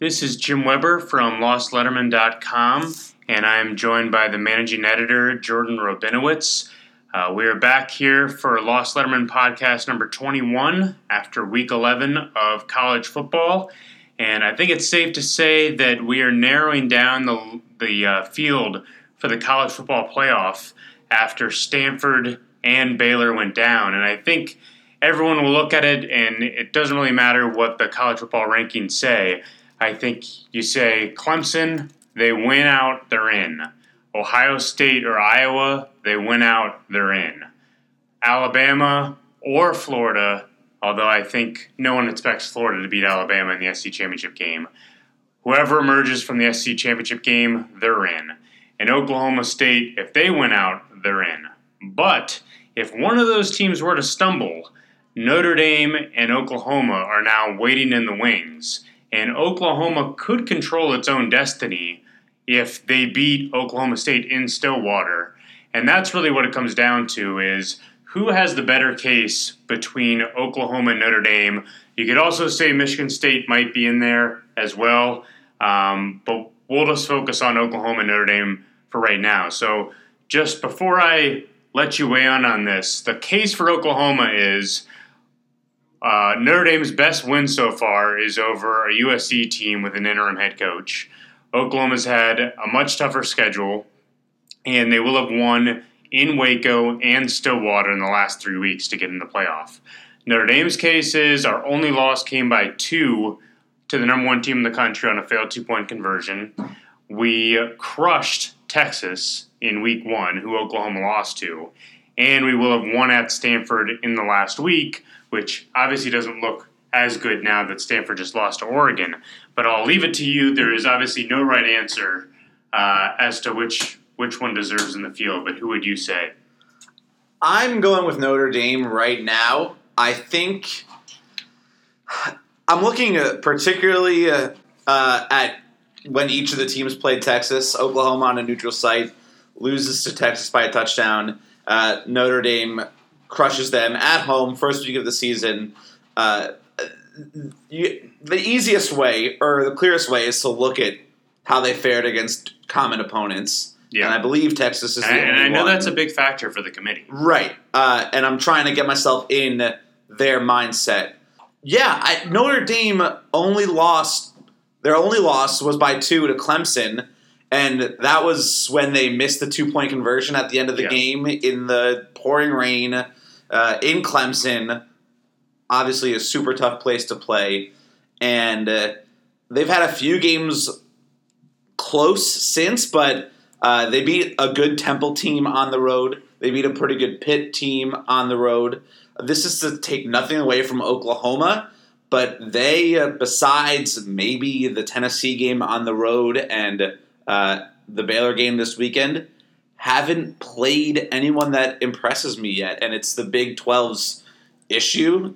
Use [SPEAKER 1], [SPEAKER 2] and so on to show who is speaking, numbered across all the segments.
[SPEAKER 1] This is Jim Weber from LostLettermen.com, and I'm joined by the managing editor, Jordan Robinowitz. Uh, we are back here for Lost Lettermen podcast number 21 after week 11 of college football. And I think it's safe to say that we are narrowing down the, the uh, field for the college football playoff after Stanford and Baylor went down. And I think everyone will look at it, and it doesn't really matter what the college football rankings say. I think you say Clemson, they win out, they're in. Ohio State or Iowa, they win out, they're in. Alabama or Florida, although I think no one expects Florida to beat Alabama in the SEC championship game. Whoever emerges from the SEC championship game, they're in. And Oklahoma State, if they win out, they're in. But if one of those teams were to stumble, Notre Dame and Oklahoma are now waiting in the wings and Oklahoma could control its own destiny if they beat Oklahoma State in Stillwater. And that's really what it comes down to is who has the better case between Oklahoma and Notre Dame. You could also say Michigan State might be in there as well, um, but we'll just focus on Oklahoma and Notre Dame for right now. So just before I let you weigh in on this, the case for Oklahoma is – uh, Notre Dame's best win so far is over a USC team with an interim head coach. Oklahoma's had a much tougher schedule, and they will have won in Waco and Stillwater in the last three weeks to get in the playoff. Notre Dame's case is our only loss came by two to the number one team in the country on a failed two point conversion. We crushed Texas in week one, who Oklahoma lost to, and we will have won at Stanford in the last week which obviously doesn't look as good now that Stanford just lost to Oregon. But I'll leave it to you. There is obviously no right answer uh, as to which which one deserves in the field. But who would you say?
[SPEAKER 2] I'm going with Notre Dame right now. I think I'm looking at particularly uh, uh, at when each of the teams played Texas. Oklahoma on a neutral site loses to Texas by a touchdown. Uh, Notre Dame crushes them at home, first week of the season. Uh, you, the easiest way or the clearest way is to look at how they fared against common opponents. Yeah. And I believe Texas is the
[SPEAKER 1] and,
[SPEAKER 2] and
[SPEAKER 1] I know
[SPEAKER 2] one.
[SPEAKER 1] that's a big factor for the committee.
[SPEAKER 2] Right. Uh, and I'm trying to get myself in their mindset. Yeah, I, Notre Dame only lost, their only loss was by two to Clemson. And that was when they missed the two point conversion at the end of the yeah. game in the pouring rain uh, in Clemson. Obviously, a super tough place to play, and uh, they've had a few games close since, but uh, they beat a good Temple team on the road. They beat a pretty good Pitt team on the road. This is to take nothing away from Oklahoma, but they, uh, besides maybe the Tennessee game on the road and uh, the Baylor game this weekend, haven't played anyone that impresses me yet, and it's the Big 12's issue.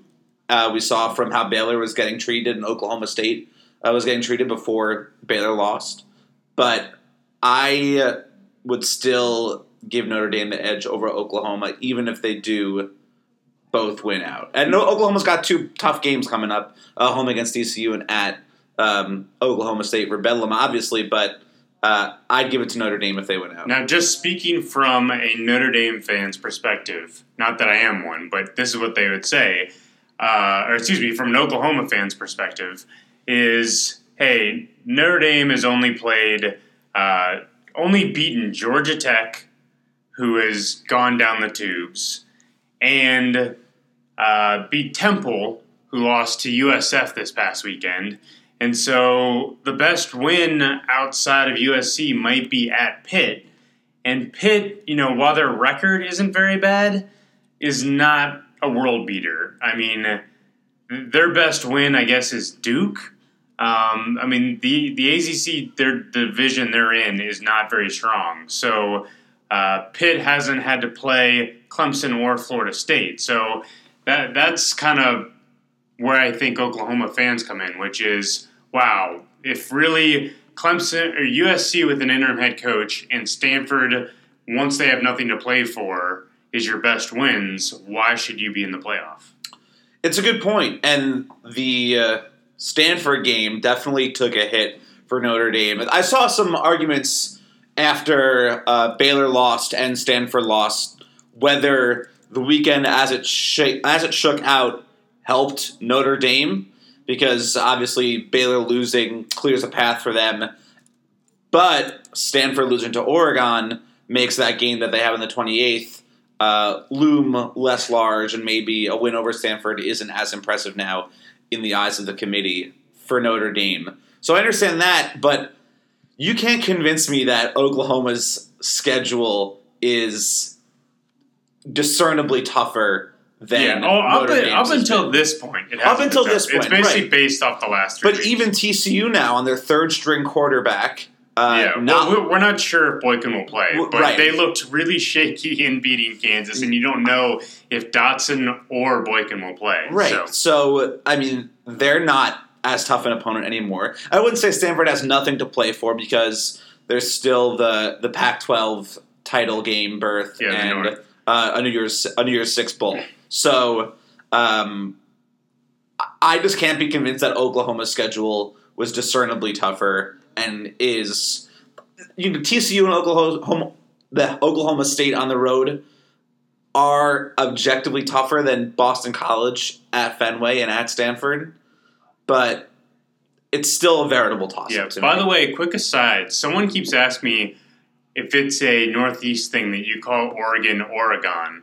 [SPEAKER 2] Uh, we saw from how Baylor was getting treated and Oklahoma State uh, was getting treated before Baylor lost. But I would still give Notre Dame the edge over Oklahoma, even if they do both win out. And Oklahoma's got two tough games coming up: uh, home against TCU and at um, Oklahoma State for Bedlam, obviously. But uh, I'd give it to Notre Dame if they went out.
[SPEAKER 1] Now, just speaking from a Notre Dame fan's perspective, not that I am one, but this is what they would say, uh, or excuse me, from an Oklahoma fan's perspective, is hey, Notre Dame has only played, uh, only beaten Georgia Tech, who has gone down the tubes, and uh, beat Temple, who lost to USF this past weekend and so the best win outside of USC might be at Pitt. And Pitt, you know, while their record isn't very bad, is not a world beater. I mean, their best win, I guess, is Duke. Um, I mean, the the ACC, their division they're in is not very strong. So uh, Pitt hasn't had to play Clemson or Florida State. So that that's kind of where I think Oklahoma fans come in, which is wow, if really Clemson or USC with an interim head coach and Stanford, once they have nothing to play for, is your best wins, why should you be in the playoff?
[SPEAKER 2] It's a good point. And the uh, Stanford game definitely took a hit for Notre Dame. I saw some arguments after uh, Baylor lost and Stanford lost whether the weekend as it sh- as it shook out helped Notre Dame because obviously Baylor losing clears a path for them, but Stanford losing to Oregon makes that game that they have in the 28th uh, loom less large, and maybe a win over Stanford isn't as impressive now in the eyes of the committee for Notre Dame. So I understand that, but you can't convince me that Oklahoma's schedule is discernibly tougher than
[SPEAKER 1] yeah. Oh, up, in- up until
[SPEAKER 2] been.
[SPEAKER 1] this point, it
[SPEAKER 2] Up until this
[SPEAKER 1] tough. it's basically
[SPEAKER 2] right.
[SPEAKER 1] based off the last three.
[SPEAKER 2] But
[SPEAKER 1] weeks.
[SPEAKER 2] even TCU now on their third string quarterback, uh,
[SPEAKER 1] yeah,
[SPEAKER 2] not
[SPEAKER 1] well, we're- not sure if Boykin will play, but
[SPEAKER 2] right.
[SPEAKER 1] they looked really shaky in beating Kansas, and you don't know if Dotson or Boykin will play.
[SPEAKER 2] right.
[SPEAKER 1] So,
[SPEAKER 2] So I mean, they're not as tough an opponent anymore. I wouldn't say Stanford has nothing to play for because there's still the the Pac-12 title game berth
[SPEAKER 1] Yeah,
[SPEAKER 2] and uh, a New Year's a New Year's Six bowl. So um, I- just can't be convinced that Oklahoma's schedule was discernibly tougher and is you know TCU and Oklahoma the Oklahoma State on the road are objectively tougher than Boston College at Fenway and at Stanford, but it's still a veritable toss
[SPEAKER 1] yeah.
[SPEAKER 2] to
[SPEAKER 1] By
[SPEAKER 2] me.
[SPEAKER 1] the way, quick aside: someone keeps asking me if it's a Northeast thing that you call Oregon, Oregon.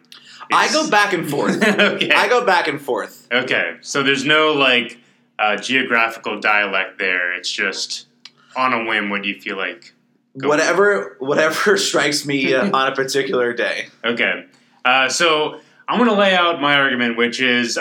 [SPEAKER 2] I go back and forth.
[SPEAKER 1] okay.
[SPEAKER 2] I go back and forth.
[SPEAKER 1] Okay, so there's no like uh, geographical dialect there. It's just on a whim. What do you feel like?
[SPEAKER 2] Whatever whatever strikes me uh, on a particular day.
[SPEAKER 1] Okay, uh, so I'm going to lay out my argument, which is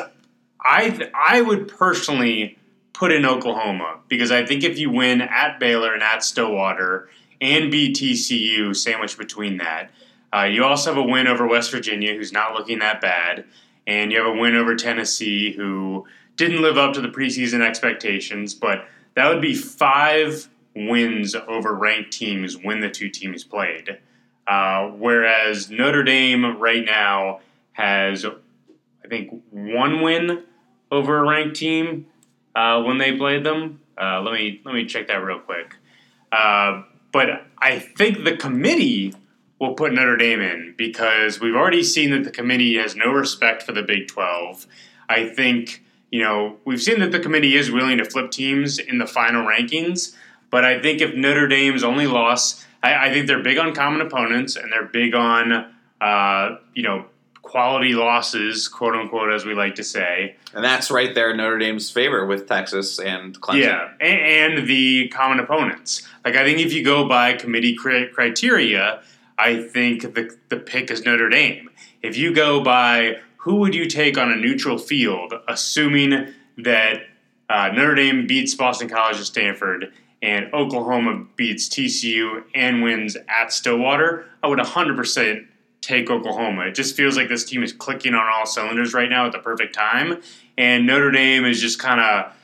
[SPEAKER 1] I I would personally put in Oklahoma because I think if you win at Baylor and at Stillwater and beat TCU, sandwiched between that, uh, you also have a win over West Virginia, who's not looking that bad, and you have a win over Tennessee, who didn't live up to the preseason expectations, but that would be five wins over ranked teams when the two teams played. Uh, whereas Notre Dame right now has, I think, one win over a ranked team uh, when they played them. Uh, let me let me check that real quick. Uh, but I think the committee will put Notre Dame in because we've already seen that the committee has no respect for the Big Twelve. I think you know we've seen that the committee is willing to flip teams in the final rankings, but I think if Notre Dame's only loss, I, I think they're big on common opponents and they're big on uh, you know quality losses, quote unquote, as we like to say.
[SPEAKER 2] And that's right there in Notre Dame's favor with Texas and Clemson.
[SPEAKER 1] Yeah, and, and the common opponents. Like I think if you go by committee cri- criteria, I think the the pick is Notre Dame. If you go by who would you take on a neutral field, assuming that uh, Notre Dame beats Boston College and Stanford, and Oklahoma beats TCU and wins at Stillwater, I would 100% take Oklahoma. It just feels like this team is clicking on all cylinders right now at the perfect time, and Notre Dame is just kind of.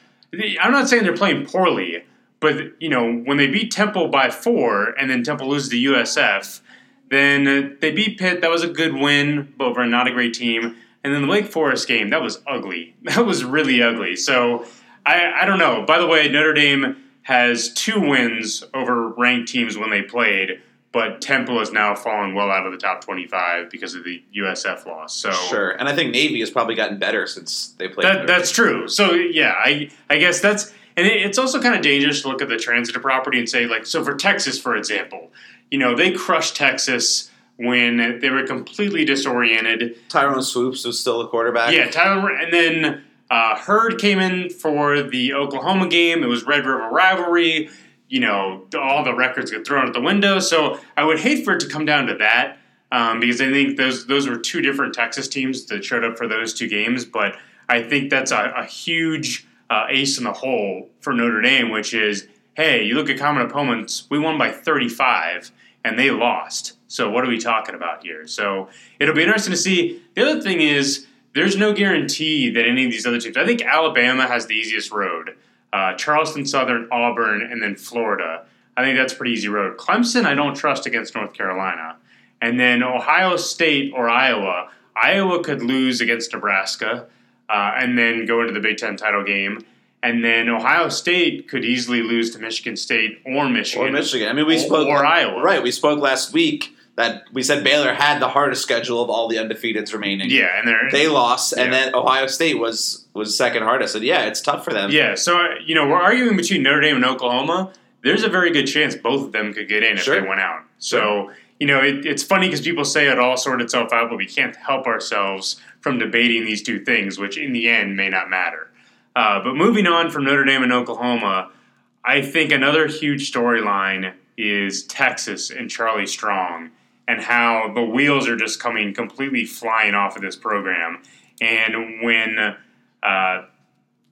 [SPEAKER 1] I'm not saying they're playing poorly, but you know when they beat Temple by four and then Temple loses to USF, then uh, they beat Pitt. That was a good win but over not a great team. And then the Wake Forest game that was ugly. That was really ugly. So I I don't know. By the way, Notre Dame has two wins over ranked teams when they played, but Temple has now fallen well out of the top 25 because of the USF loss. So
[SPEAKER 2] Sure. And I think Navy has probably gotten better since they played.
[SPEAKER 1] that, that's true. So yeah, I I guess that's and it, it's also kind of dangerous to look at the transitive property and say like so for Texas for example, you know they crushed Texas when they were completely disoriented.
[SPEAKER 2] Tyrone Swoopes was still the quarterback.
[SPEAKER 1] Yeah, Tyler, and then uh, Heard came in for the Oklahoma game. It was Red River rivalry. You know, all the records get thrown out the window. So I would hate for it to come down to that um, because I think those those were two different Texas teams that showed up for those two games. But I think that's a, a huge uh, ace in the hole for Notre Dame, which is, hey, you look at common opponents. We won by 35, and they lost. So what are we talking about here? So it'll be interesting to see. The other thing is there's no guarantee that any of these other teams. I think Alabama has the easiest road. Uh, Charleston Southern, Auburn, and then Florida. I think that's pretty easy road. Clemson, I don't trust against North Carolina. And then Ohio State or Iowa. Iowa could lose against Nebraska uh, and then go into the Big Ten title game. And then Ohio State could easily lose to Michigan State or Michigan.
[SPEAKER 2] Or Michigan. I mean, we
[SPEAKER 1] Or-
[SPEAKER 2] spoke
[SPEAKER 1] or Iowa.
[SPEAKER 2] Right, we spoke last week that we said Baylor had the hardest schedule of all the undefeateds remaining.
[SPEAKER 1] Yeah, and
[SPEAKER 2] They lost, and then Ohio State was was second hardest. And yeah, it's tough for them.
[SPEAKER 1] Yeah, so uh, you know we're arguing between Notre Dame and Oklahoma. There's a very good chance both of them could get in if they went out. So you know it, it's funny because people say it all sort itself out, but we can't help ourselves from debating these two things, which in the end may not matter. Uh, but moving on from Notre Dame and Oklahoma, I think another huge storyline is Texas and Charlie Strong and how the wheels are just coming completely flying off of this program. And when uh,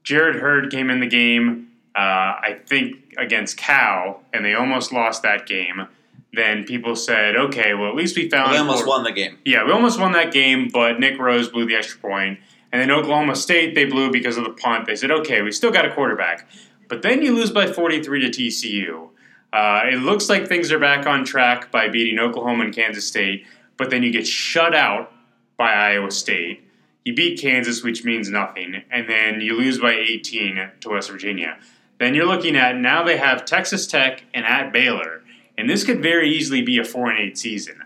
[SPEAKER 1] Jerrod Heard came in the game, uh, I think against Cal, and they almost lost that game. Then people said, "Okay, well at least we found."
[SPEAKER 2] We almost won the game.
[SPEAKER 1] Yeah, we almost won that game, but Nick Rose blew the extra point. And then Oklahoma State, they blew because of the punt. They said, "Okay, we still got a quarterback," but then you lose by forty-three to TCU. Uh, it looks like things are back on track by beating Oklahoma and Kansas State, but then you get shut out by Iowa State. You beat Kansas, which means nothing, and then you lose by 18 to West Virginia. Then you're looking at now they have Texas Tech and at Baylor, and this could very easily be a 4 and 8 season.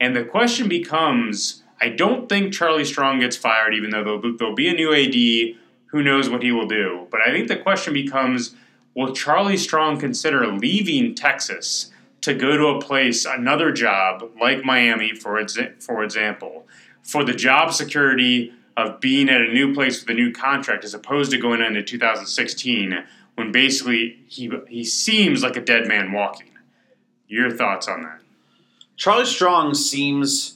[SPEAKER 1] And the question becomes I don't think Charlie Strong gets fired, even though there'll, there'll be a new AD. Who knows what he will do? But I think the question becomes will Charlie Strong consider leaving Texas to go to a place, another job like Miami, for, exa- for example, for the job security of being at a new place with a new contract as opposed to going into 2016 when basically he, he seems like a dead man walking? Your thoughts on that?
[SPEAKER 2] Charlie Strong seems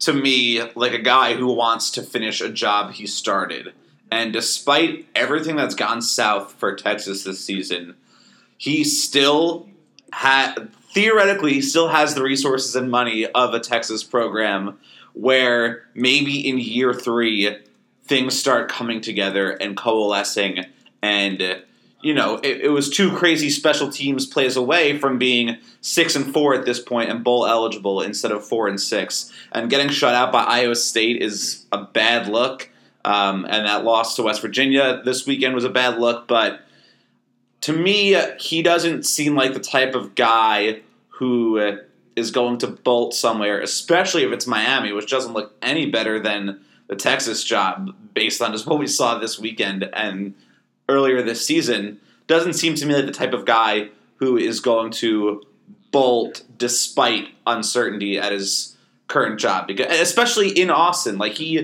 [SPEAKER 2] to me like a guy who wants to finish a job he started. And despite everything that's gone south for Texas this season, he still had theoretically he still has the resources and money of a Texas program where maybe in year 3 things start coming together and coalescing and you know, it, it was two crazy special teams plays away from being six and four at this point and bowl eligible instead of four and six. And getting shut out by Iowa State is a bad look. Um, and that loss to West Virginia this weekend was a bad look. But to me, he doesn't seem like the type of guy who uh, going to bolt somewhere, especially if it's Miami, which doesn't look any better than the Texas job based on just what we saw this weekend and earlier this season. Doesn't seem to me like the type of guy who is going to bolt despite uncertainty at his current job, because especially in Austin, like he.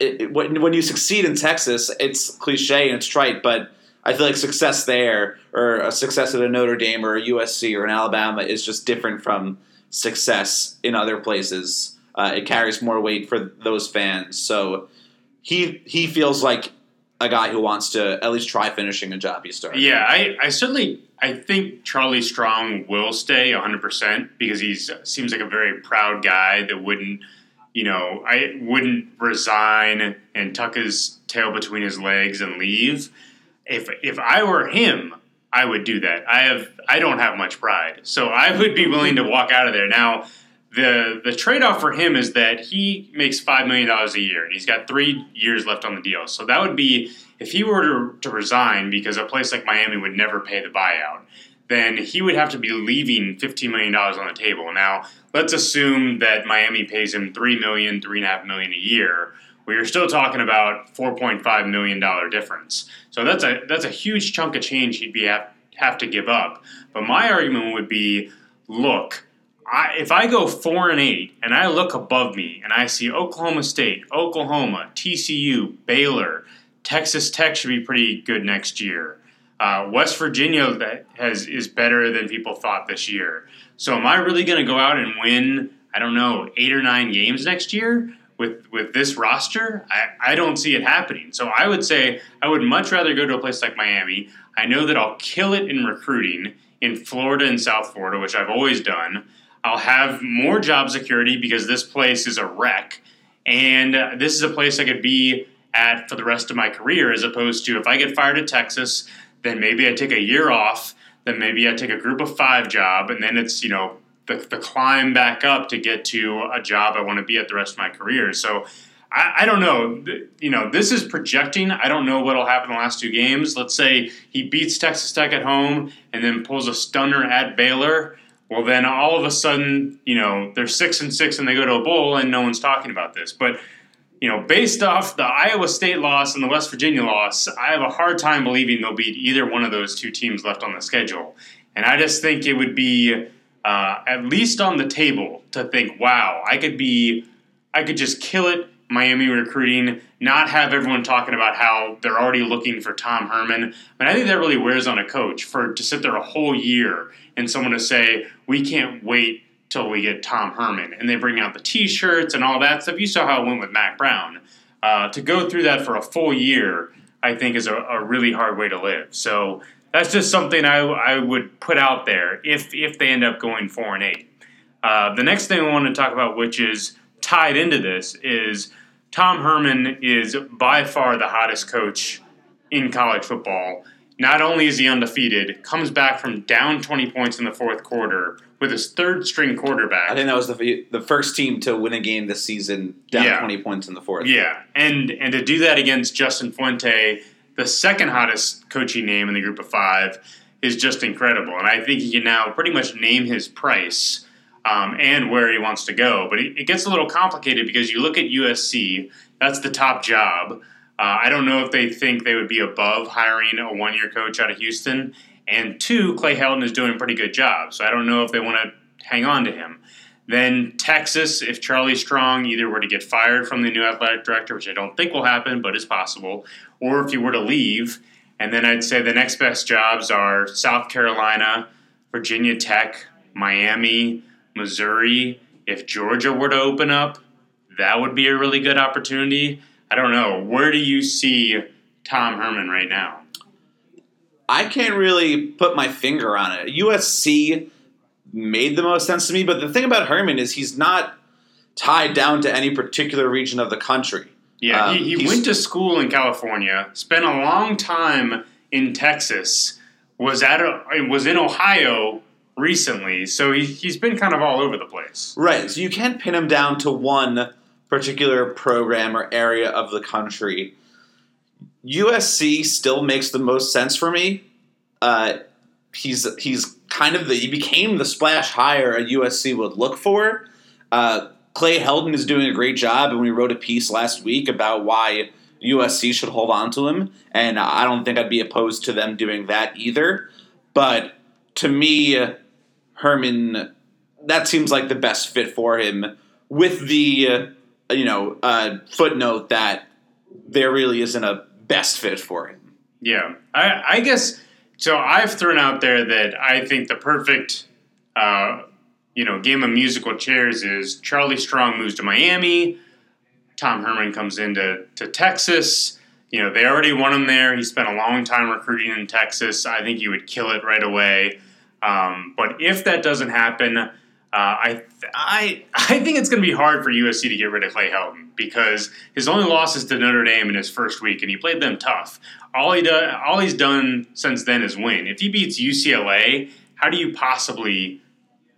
[SPEAKER 2] It, it- when, when you succeed in Texas, it's cliche and it's trite, but I feel like success there or a success at a Notre Dame or a USC or an Alabama is just different from success in other places. Uh, it carries more weight for those fans. So he he feels like a guy who wants to at least try finishing a job he started.
[SPEAKER 1] Yeah, I, I certainly I think Charlie Strong will stay 100% because he seems like a very proud guy that wouldn't, you know, I wouldn't resign and tuck his tail between his legs and leave. If if I were him, I would do that. I have I don't have much pride. So I would be willing to walk out of there. Now, the the trade-off for him is that he makes 5 million dollars a year and he's got 3 years left on the deal. So that would be if he were to, to resign because a place like Miami would never pay the buyout, then he would have to be leaving $15 million on the table. Now, let's assume that Miami pays him $3 million, $3.5 million a year. Well, you're still talking about $4.5 million difference. So that's a, that's a huge chunk of change he'd be have, have to give up. But my argument would be look, I, if I go four and eight and I look above me and I see Oklahoma State, Oklahoma, TCU, Baylor, Texas Tech should be pretty good next year. Uh, West Virginia that has is better than people thought this year. So am I really going to go out and win? I don't know eight or nine games next year with with this roster. I, I don't see it happening. So I would say I would much rather go to a place like Miami. I know that I'll kill it in recruiting in Florida and South Florida, which I've always done. I'll have more job security because this place is a wreck, and uh, this is a place I could be at for the rest of my career, as opposed to if I get fired at Texas, then maybe I take a year off, then maybe I take a group of five job, and then it's you know the, the climb back up to get to a job I want to be at the rest of my career. So I, I don't know. You know, this is projecting. I don't know what'll happen in the last two games. Let's say he beats Texas Tech at home and then pulls a stunner at Baylor. Well, then all of a sudden, you know, they're six and six and they go to a bowl and no one's talking about this. But you know, based off the Iowa State loss and the West Virginia loss, I have a hard time believing they'll beat either one of those two teams left on the schedule. And I just think it would be uh, at least on the table to think, wow, I could be, I could just kill it Miami recruiting, not have everyone talking about how they're already looking for Tom Herman. But I think that really wears on a coach for to sit there a whole year and someone to say, we can't wait till we get Tom Herman. And they bring out the t shirts and all that stuff. You saw how it went with Mack Brown. Uh, to go through that for a full year, I think, is a, a, really hard way to live. So that's just something I, I would put out there if, if they end up going 4 and 8. Uh, the next thing I want to talk about, which is tied into this, is Tom Herman is by far the hottest coach in college football. Not only is he undefeated, comes back from down 20 points in the fourth quarter with his third string quarterback.
[SPEAKER 2] I think that was the the first team to win a game this season down yeah. 20 points in the fourth.
[SPEAKER 1] Yeah. And and to do that against Justin Fuente, the second hottest coaching name in the group of 5 is just incredible. And I think he can now pretty much name his price um, and where he wants to go. But it, it gets a little complicated because you look at USC, that's the top job. Uh, I don't know if they think they would be above hiring a one year coach out of Houston. And two, Clay Helton is doing a pretty good job. So I don't know if they want to hang on to him. Then Texas, if Charlie Strong either were to get fired from the new athletic director, which I don't think will happen, but is possible, or if he were to leave. And then I'd say the next best jobs are South Carolina, Virginia Tech, Miami, Missouri. If Georgia were to open up, that would be a really good opportunity. I don't know. Where do you see Tom Herman right now?
[SPEAKER 2] I can't really put my finger on it. USC made the most sense to me, but the thing about Herman is he's not tied down to any particular region of the country.
[SPEAKER 1] Yeah, um, he, he went to school in California, spent a long time in Texas, was at a, was in Ohio recently, so he, he's been kind of all over the place.
[SPEAKER 2] Right, so you can't pin him down to one particular program or area of the country. USC still makes the most sense for me. Uh, he's he's kind of the he became the splash hire a USC would look for. Uh, Clay Helton is doing a great job, and we wrote a piece last week about why USC should hold on to him, and I don't think I'd be opposed to them doing that either. But to me, Herman, that seems like the best fit for him, with the you know uh, footnote that there really isn't a best fit for him.
[SPEAKER 1] Yeah, I, I guess so. I've thrown out there that I think the perfect, uh, you know, game of musical chairs is Charlie Strong moves to Miami, Tom Herman comes into to Texas. You know, they already won him there. He spent a long time recruiting in Texas. I think he would kill it right away. Um, but if that doesn't happen, uh, I, I, I think it's going to be hard for USC to get rid of Clay Helton because his only loss is to Notre Dame in his first week, and he played them tough. All he do, all he's done since then is win. If he beats UCLA, how do you possibly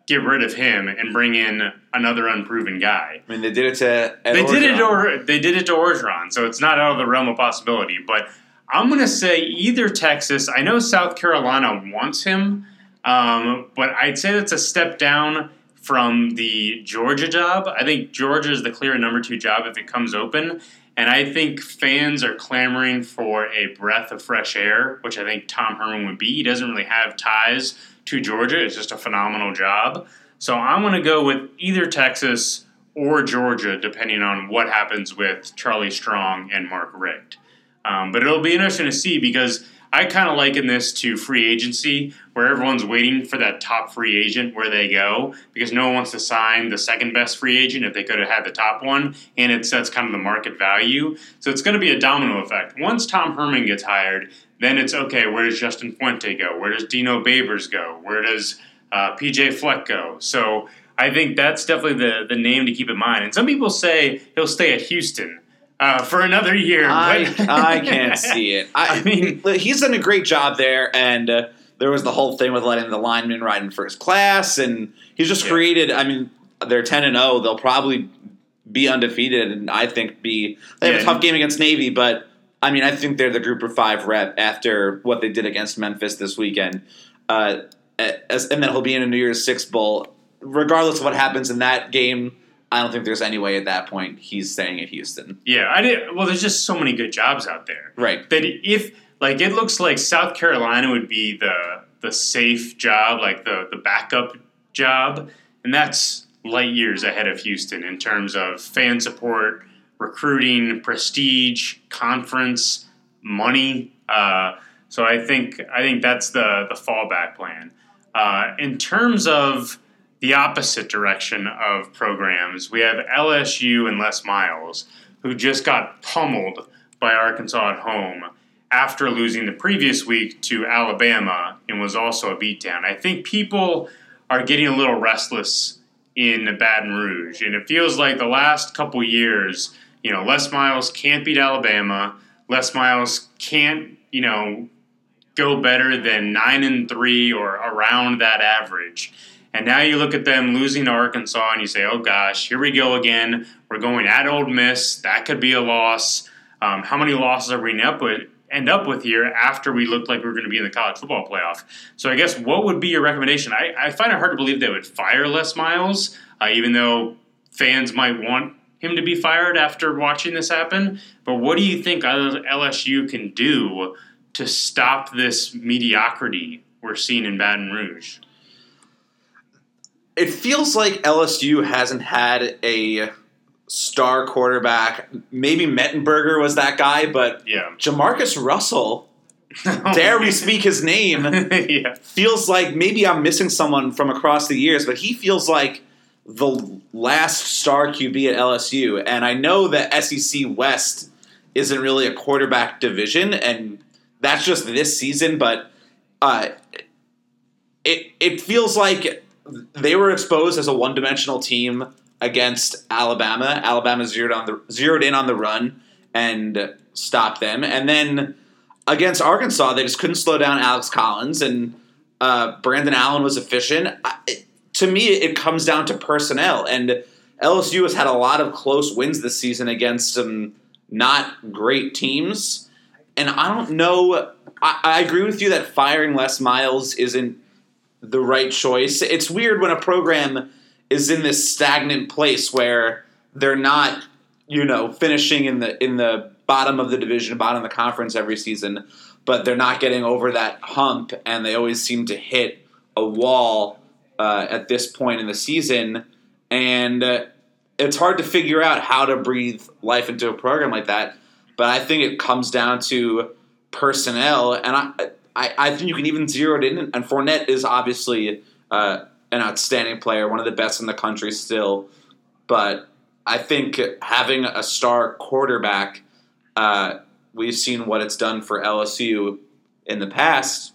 [SPEAKER 1] get rid of him and bring in another unproven guy?
[SPEAKER 2] I mean, they did it to
[SPEAKER 1] Ed they Orgeron. did it or they did it to Orgeron, so it's not out of the realm of possibility. But I'm going to say either Texas. I know South Carolina wants him, um, but I'd say that's a step down from the Georgia job. I think Georgia is the clear number two job if it comes open. And I think fans are clamoring for a breath of fresh air, which I think Tom Herman would be. He doesn't really have ties to Georgia, it's just a phenomenal job. So I'm going to go with either Texas or Georgia, depending on what happens with Charlie Strong and Mark Richt. Um, but it'll be interesting to see because I kind of liken this to free agency, where everyone's waiting for that top free agent where they go because no one wants to sign the second best free agent if they could have had the top one, and it sets kind of the market value. So it's going to be a domino effect. Once Tom Herman gets hired, then it's okay. Where does Justin Fuente go? Where does Dino Babers go? Where does uh, PJ Fleck go? So I think that's definitely the the name to keep in mind. And some people say he'll stay at Houston uh, for another year.
[SPEAKER 2] I, I can't see it. I, I, mean, he's done a great job there, and uh, there was the whole thing with letting the linemen ride in first class, and he's just yeah. created. I mean, they're ten and zero. They'll probably be undefeated and I think be they have
[SPEAKER 1] Yeah.
[SPEAKER 2] a tough game against Navy, but I mean I think they're the group of five rep after what they did against Memphis this weekend. Uh, as, and then he'll be in a New Year's Six bowl. Regardless of what happens in that game, I don't think there's any way at that point he's staying at Houston.
[SPEAKER 1] Yeah, I did. Well, there's just so many good jobs out there.
[SPEAKER 2] Right.
[SPEAKER 1] that if like it looks like South Carolina would be the the safe job, like the the backup job, and that's light years ahead of Houston in terms of fan support, recruiting, prestige, conference, money. Uh, so I think I think that's the the fallback plan. Uh, in terms of the opposite direction of programs, we have LSU and Les Miles, who just got pummeled by Arkansas at home after losing the previous week to Alabama and was also a beatdown. I think people are getting a little restless in Baton Rouge, and it feels like the last couple years, you know, Les Miles can't beat Alabama. Les Miles can't, you know, go better than nine and three or around that average. And now you look at them losing to Arkansas and you say, oh gosh, here we go again. We're going at Ole Miss. That could be a loss. Um, how many losses are we end up with? End up with here after we looked like we were going to be in the college football playoff. So I guess what would be your recommendation? I, I find it hard to believe they would fire Les Miles, uh, even though fans might want him to be fired after watching this happen. But what do you think LSU can do to stop this mediocrity we're seeing in Baton Rouge?
[SPEAKER 2] It feels like LSU hasn't had a star quarterback. Maybe Mettenberger was that guy, but
[SPEAKER 1] Yeah.
[SPEAKER 2] Jamarcus Russell, dare we speak his name,
[SPEAKER 1] yeah.
[SPEAKER 2] feels like maybe I'm missing someone from across the years, but he feels like the last star QB at LSU. And I know that SEC West isn't really a quarterback division, and that's just this season, but uh, it, it feels like they were exposed as a one dimensional team against Alabama. Alabama zeroed on the zeroed in on the run and stopped them, and then against Arkansas, they just couldn't slow down Alex Collins, and uh, Brandon Allen was efficient. I, it, to me, it comes down to personnel, and LSU has had a lot of close wins this season against some not great teams, and I don't know. I, I agree with you that firing Les Miles isn't the right choice. It's weird when a program is in this stagnant place where they're not, you know, finishing in the in the bottom of the division, bottom of the conference every season, but they're not getting over that hump, and they always seem to hit a wall uh, at this point in the season, and uh, it's hard to figure out how to breathe life into a program like that. But I think it comes down to personnel, and I, I, I think you can even zero it in. And Fournette is obviously uh, an outstanding player, one of the best in the country still. But I think having a star quarterback, uh, we've seen what it's done for LSU in the past,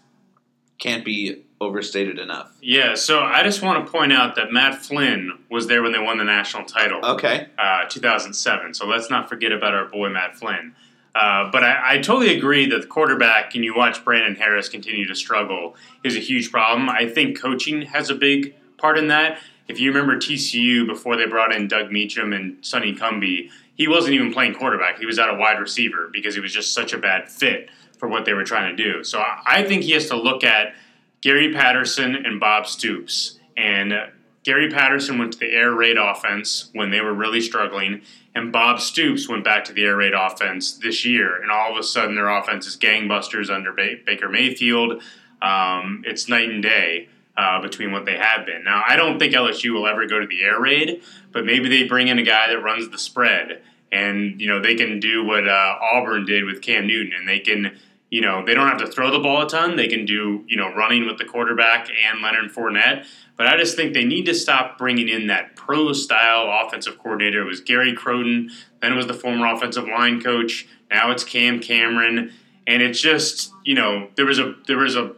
[SPEAKER 2] can't be overstated enough.
[SPEAKER 1] Yeah, so I just want to point out that Matt Flynn was there when they won the national title,
[SPEAKER 2] Okay.
[SPEAKER 1] uh, 2007. So let's not forget about our boy Matt Flynn. Uh, but I, I totally agree that the quarterback, and you watch Brandon Harris continue to struggle, is a huge problem. I think coaching has a big part in that. If you remember TCU before they brought in Doug Meacham and Sonny Cumbie, he wasn't even playing quarterback. He was at a wide receiver because he was just such a bad fit for what they were trying to do. So I I think he has to look at Gary Patterson and Bob Stoops. And Gary Patterson went to the air raid offense when they were really struggling, and Bob Stoops went back to the air raid offense this year. And all of a sudden, their offense is gangbusters under ba- Baker Mayfield. Um, it's night and day uh, between what they have been. Now, I don't think LSU will ever go to the air raid, but maybe they bring in a guy that runs the spread, and you know they can do what uh, Auburn did with Cam Newton, and they can you know, they don't have to throw the ball a ton. They can do, you know, running with the quarterback and Leonard Fournette. But I just think they need to stop bringing in that pro style offensive coordinator. It was Gary Crowton, then it was the former offensive line coach. Now it's Cam Cameron, and it's just, you know, there was a there was a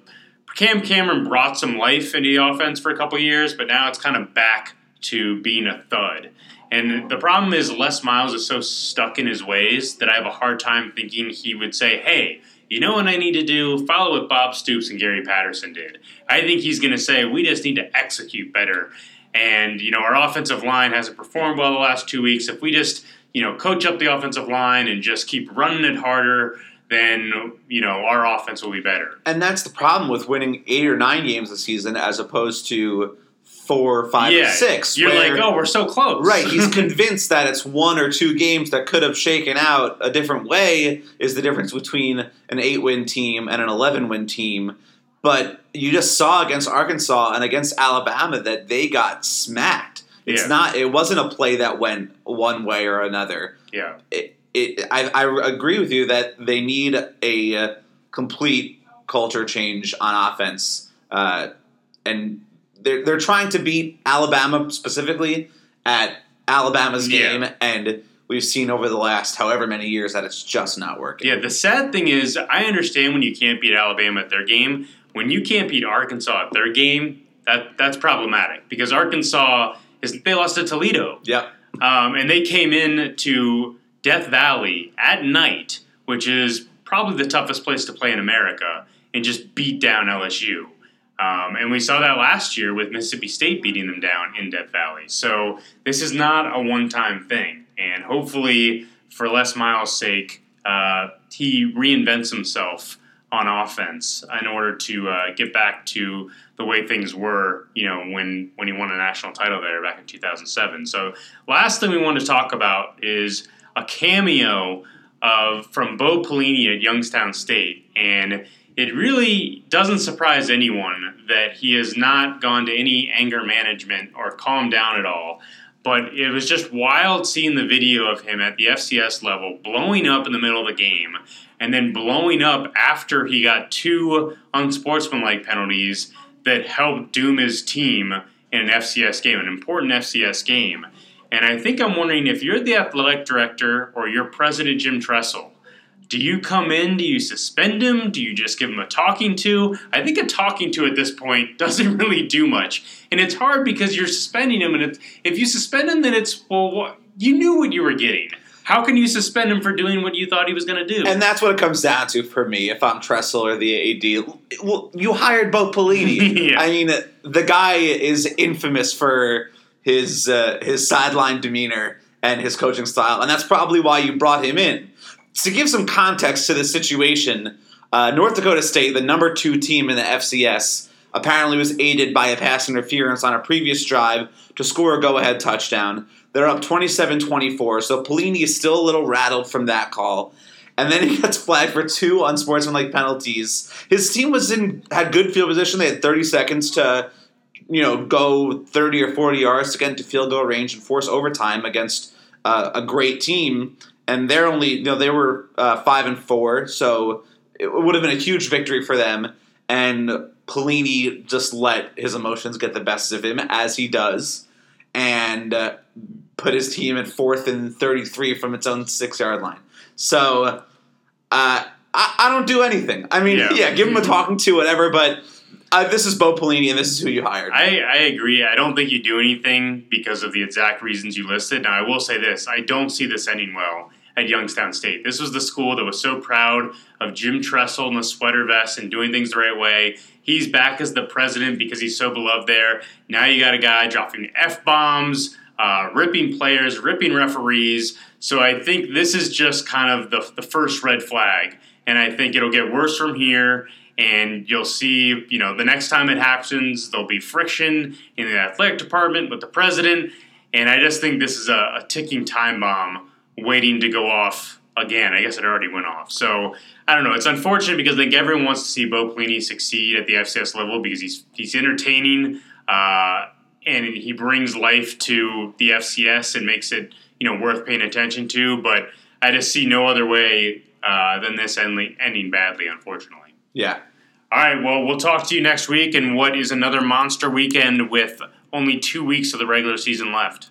[SPEAKER 1] Cam Cameron brought some life into the offense for a couple years, but now it's kind of back to being a thud. And the problem is Les Miles is so stuck in his ways that I have a hard time thinking he would say, "Hey, you know what I need to do? Follow what Bob Stoops and Gary Patterson did. I think he's going to say, we just need to execute better. And, you know, our offensive line hasn't performed well the last two weeks. If we just, you know, coach up the offensive line and just keep running it harder, then, you know, our offense will be better.
[SPEAKER 2] And that's the problem with winning eight or nine games this season as opposed to four, five,
[SPEAKER 1] yeah,
[SPEAKER 2] or six.
[SPEAKER 1] You're
[SPEAKER 2] where-
[SPEAKER 1] like, oh, we're so close.
[SPEAKER 2] Right, he's convinced that it's one or two games that could have shaken out a different way is the difference between an eight win team and an 11 win team. But you just saw against Arkansas and against Alabama that they got smacked. It's
[SPEAKER 1] Yeah.
[SPEAKER 2] not. It wasn't a play that went one way or another.
[SPEAKER 1] yeah.
[SPEAKER 2] It, it, I, I agree with you that they need a uh, complete culture change on offense, uh, and they're they're trying to beat Alabama specifically at Alabama's
[SPEAKER 1] Yeah.
[SPEAKER 2] game, and we've seen over the last however many years that it's just not working.
[SPEAKER 1] Yeah, the sad thing is, I understand when you can't beat Alabama at their game. When you can't beat Arkansas at their game, that that's problematic because Arkansas is they lost to Toledo,
[SPEAKER 2] Yep.
[SPEAKER 1] um, and they came in to Death Valley at night, which is probably the toughest place to play in America, and just beat down LSU. Um, and we saw that last year with Mississippi State beating them down in Death Valley. So this is not a one-time thing, and hopefully, for Les Miles' sake, uh, he reinvents himself on offense in order to uh, get back to the way things were, you know, when when he won a national title there back in 2007. So, last thing we want to talk about is a cameo of from Bo Pelini at Youngstown State, and it really doesn't surprise anyone that he has not gone to any anger management or calmed down at all. But it was just wild seeing the video of him at the FCS level blowing up in the middle of the game and then blowing up after he got two unsportsmanlike penalties that helped doom his team in an FCS game, an important FCS game. And I think I'm wondering if you're the athletic director or you're President Jim Tressel, do you come in? Do you suspend him? Do you just give him a talking to? I think a talking to at this point doesn't really do much. And it's hard because you're suspending him, and if you suspend him, then it's, well, what, you knew what you were getting. How can you suspend him for doing what you thought he was going to do?
[SPEAKER 2] And that's what it comes down to for me. If I'm Tressel or the AD, well, you hired Bo Pelini.
[SPEAKER 1] Yeah.
[SPEAKER 2] I mean, the guy is infamous for his uh, his sideline demeanor and his coaching style, and that's probably why you brought him in. To give some context to the situation, uh, North Dakota State, the number two team in the FCS, apparently was aided by a pass interference on a previous drive to score a go ahead touchdown. They're up 27 24, so Pelini is still a little rattled from that call. And then he gets flagged for two unsportsmanlike penalties. His team was in had good field position. They had 30 seconds to, you know, go 30 or 40 yards to get into field goal range and force overtime against uh, a great team. And they're only, you know, they were uh, five and four, so it would have been a huge victory for them. And Pelini just let his emotions get the best of him, as he does, and uh, put his team at fourth and 33 from its own six yard line. So uh, I, I don't do anything. I mean,
[SPEAKER 1] Yeah.
[SPEAKER 2] yeah, give him a talking to, whatever, but uh, this is Bo Pelini, and this is who you hired.
[SPEAKER 1] I, I agree. I don't think you do anything because of the exact reasons you listed. Now, I will say this I don't see this ending well at Youngstown State. This was the school that was so proud of Jim Tressel in the sweater vest and doing things the right way. He's back as the president because he's so beloved there. Now you got a guy dropping F bombs, uh, ripping players, ripping referees. So I think this is just kind of the, the first red flag. And I think it'll get worse from here and you'll see, you know, the next time it happens, there'll be friction in the athletic department with the president, and I just think this is a, a ticking time bomb waiting to go off again. I guess it already went off. So I don't know. It's unfortunate because I think everyone wants to see Bo Pelini succeed at the FCS level because he's he's entertaining uh, and he brings life to the FCS and makes it you know worth paying attention to. But I just see no other way uh, than this ending, ending badly, unfortunately.
[SPEAKER 2] Yeah.
[SPEAKER 1] All right, well, we'll talk to you next week and what is another monster weekend with only two weeks of the regular season left.